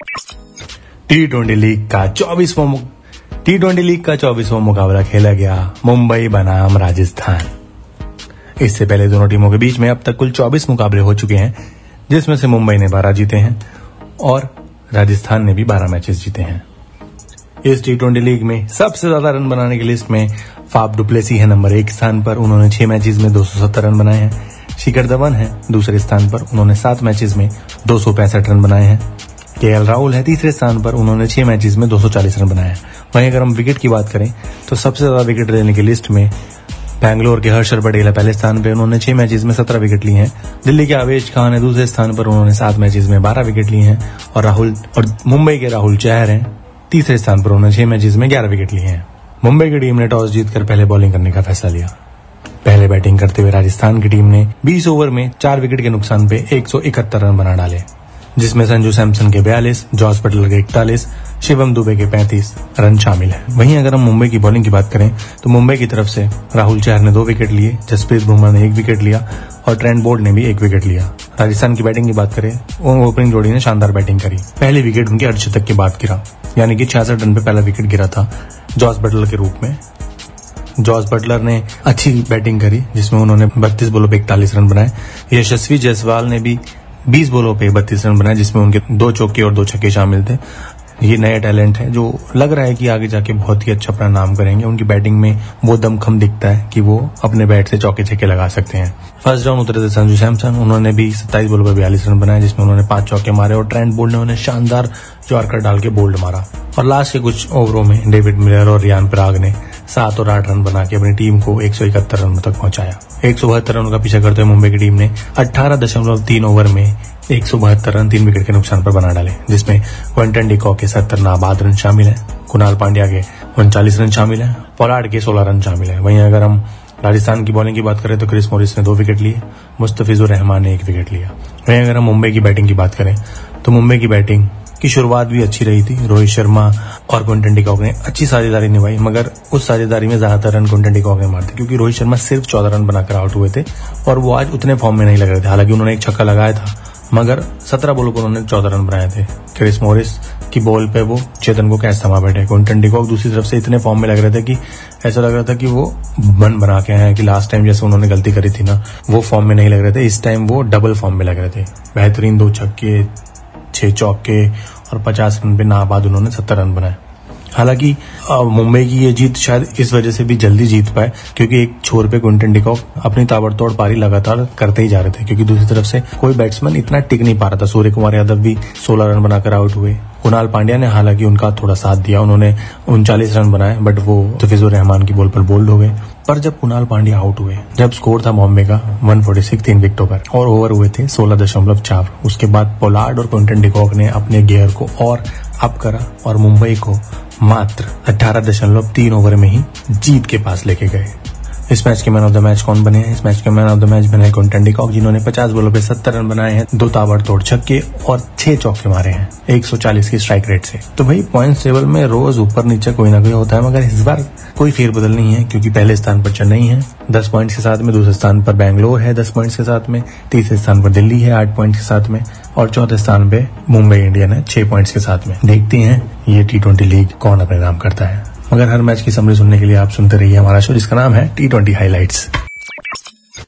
T twenty league का चौबीसवा T twenty league का चौबीसवा मुकाबला खेला गया मुंबई बनाम राजस्थान। इससे पहले दोनों टीमों के बीच में अब तक कुल 24 मुकाबले हो चुके हैं, जिसमें से मुंबई ने 12 जीते हैं और राजस्थान ने भी 12 मैचेस जीते हैं। इस टी ट्वेंटी लीग में सबसे ज़्यादा रन बनाने की लिस्ट में फाफ डुप्लेसी है नंबर एक स्थान पर, उन्होंने छह मैचेस में दो सौ सत्तर रन बनाए हैं। शिखर धवन है दूसरे स्थान पर, उन्होंने सात मैचेस में दो सौ पैंसठ रन बनाए हैं। के राहुल है, तीसरे स्थान पर उन्होंने छह मैचेस में 240 रन बनाए वहीं अगर हम विकेट की बात करें तो सबसे ज़्यादा विकेट लेने की लिस्ट में बैंगलोर के हर्षर पटेल है। पहले स्थान पर उन्होंने छह मैचेस में सत्रह विकेट लिए हैं। दिल्ली के आवेश खान है, दूसरे स्थान पर उन्होंने सात मैचेस में बारह विकेट लिए हैं। और राहुल, और मुंबई के राहुल चहर हैं, तीसरे स्थान पर उन्होंने छह मैचेस में ग्यारह विकेट लिए हैं। मुंबई की टीम ने टॉस जीतकर पहले बॉलिंग करने का फैसला लिया। पहले बैटिंग करते हुए राजस्थान की टीम ने 20 ओवर में चार विकेट के नुकसान पे एक सौ इकहत्तर रन बना डाले। जिसमें संजू सैमसन के बयालीस, जॉर्ज पटेल के इकतालीस, शिवम दुबे के 35 रन शामिल है। वहीं अगर हम मुंबई की बॉलिंग की बात करें तो मुंबई की तरफ़ से राहुल चहर ने दो विकेट लिए, जसप्रीत बुमराह ने एक विकेट लिया और ट्रेंड बोर्ड ने भी एक विकेट लिया। राजस्थान की बैटिंग की बात करें ओपनिंग जोड़ी ने शानदार बैटिंग करी। पहली विकेट उनके अर्धशतक के बाद गिरा, यानी कि छियासठ रन पे पहला विकेट गिरा था जॉर्ज बटलर के रूप में। जॉर्ज बटलर ने अच्छी बैटिंग करी, जिसमें उन्होंने बत्तीस बोलों पे इकतालीस रन बनाए। यशस्वी जायसवाल ने भी 20 बोलों पे बत्तीस रन बनाए, जिसमें उनके दो चौके और दो छक्के शामिल थे। ये नया टैलेंट है, जो लग रहा है कि आगे जाके बहुत ही अच्छा अपना नाम करेंगे। उनकी बैटिंग में वो दमखम दिखता है कि वो अपने बैट से चौके छक्के लगा सकते हैं। फ़र्स्ट राउंड उतरे थे संजू सैमसन। उन्होंने भी सत्ताईस बोलों पर बयालीस रन बनाए, जिसमें उन्होंने पाँच चौके मारे और ट्रेंड बोल्ड ने उन्हें शानदार जॉर्कर डाल के बोल्ड मारा। और लास्ट के कुछ ओवरों में डेविड मिलर और रियान पराग ने सात और आठ रन बना के अपनी टीम को एक रन तक पहुँचाया। एक रन का पीछा करते हुए मुंबई की टीम ने अठारह ओवर में एक रन तीन विकेट के नुकसान पर बना डाले, जिसमें क्वेंटन डिकॉ के सत्तर नाबाद रन शामिल है। कुणाल पांड्या के उनचालीस रन शामिल है। पोलार्ड के सोलह रन शामिल है। वहीं अगर हम राजस्थान की बॉलिंग की बात करें तो क्रिस मोरिस ने दो विकेट लिए, मुस्तफिजुर रहमान ने एक विकेट लिया। वहीं अगर हम मुंबई की बैटिंग की बात करें तो मुंबई की बैटिंग की शुरुआत भी अच्छी रही थी। रोहित शर्मा और क्विंटन डिकॉक ने अच्छी साझेदारी निभाई, मगर उस साझेदारी में ज़्यादातर रन क्विंटन डिकॉक ने मारते, क्योंकि रोहित शर्मा सिर्फ़ चौदह रन बनाकर आउट हुए थे और वो आज उतने फॉर्म में नहीं लग रहे थे। हालाँकि उन्होंने एक छक्का लगाया था, मगर सत्रह बॉलों पर उन्होंने चौदह रन बनाए थे। क्रिस मोरिस की बॉल पे वो चेतन को कैच थमा बैठे। क्विंटन डिकॉक दूसरी तरफ़ से इतने फॉर्म में लग रहे थे कि ऐसा लग रहा था कि वो बन बना के आए कि लास्ट टाइम जैसे उन्होंने गलती करी थी ना, वो फॉर्म में नहीं लग रहे थे। इस टाइम वो डबल फॉर्म में लग रहे थे। बेहतरीन दो छक्के छह चौके और पचास रन पे नाबाद उन्होंने सत्तर रन बनाए। हालाँकि मुंबई की ये जीत शायद इस वजह से भी जल्दी जीत पाए, क्योंकि एक छोर पे क्विंटन डिकॉक अपनी ताबड़तोड़ पारी लगातार करते ही जा रहे थे, क्योंकि दूसरी तरफ़ से कोई बैट्समैन इतना टिक नहीं पा रहा था। सूर्य कुमार यादव भी 16 रन बनाकर आउट हुए। कुणाल पांड्या ने हालाँकि उनका थोड़ा साथ दिया, उन्होंने उनचालीस रन बनाए बट वो तफिजुर रहमान की बॉल पर बोल्ड हो गए। पर जब कुणाल पांड्या आउट हुए, जब स्कोर था बॉम्बे का 146 तीन विकेटों पर, और ओवर हुए थे सोलह दशमलव चार, उसके बाद पोलार्ड और क्विंटन डिकॉक ने अपने गेयर को और अप करा और मुंबई को मात्र अठारह दशमलव तीन ओवर में ही जीत के पास लेके गए। इस मैच के मैन ऑफ़ द मैच कौन बने? हैं इस मैच के मैन ऑफ़ द मैच बने क्विंटन डिकॉक जिन्होंने 50 बॉलों पे 70 रन बनाए हैं, दो ताबड़ तोड़ छक्के और छह चौके मारे हैं 140 की स्ट्राइक रेट से। तो भाई पॉइंट टेबल में रोज ऊपर नीचे कोई ना कोई होता है, मगर इस बार कोई फेरबदल नहीं है, क्योंकि पहले स्थान पर चेन्नई है, दस पॉइंट्स के साथ में, दूसरे स्थान पर बैंगलोर है, दस पॉइंट्स के साथ में, तीसरे स्थान पर दिल्ली है, आठ पॉइंट्स के साथ में, और चौथे स्थान पे मुंबई इंडियन है, छह पॉइंट्स के साथ में। देखते हैं ये टी ट्वेंटी लीग कौन अपने नाम करता है। मगर हर मैच की समरी सुनने के लिए आप सुनते रहिए हमारा शो, जिसका नाम है टी ट्वेंटी हाईलाइट्स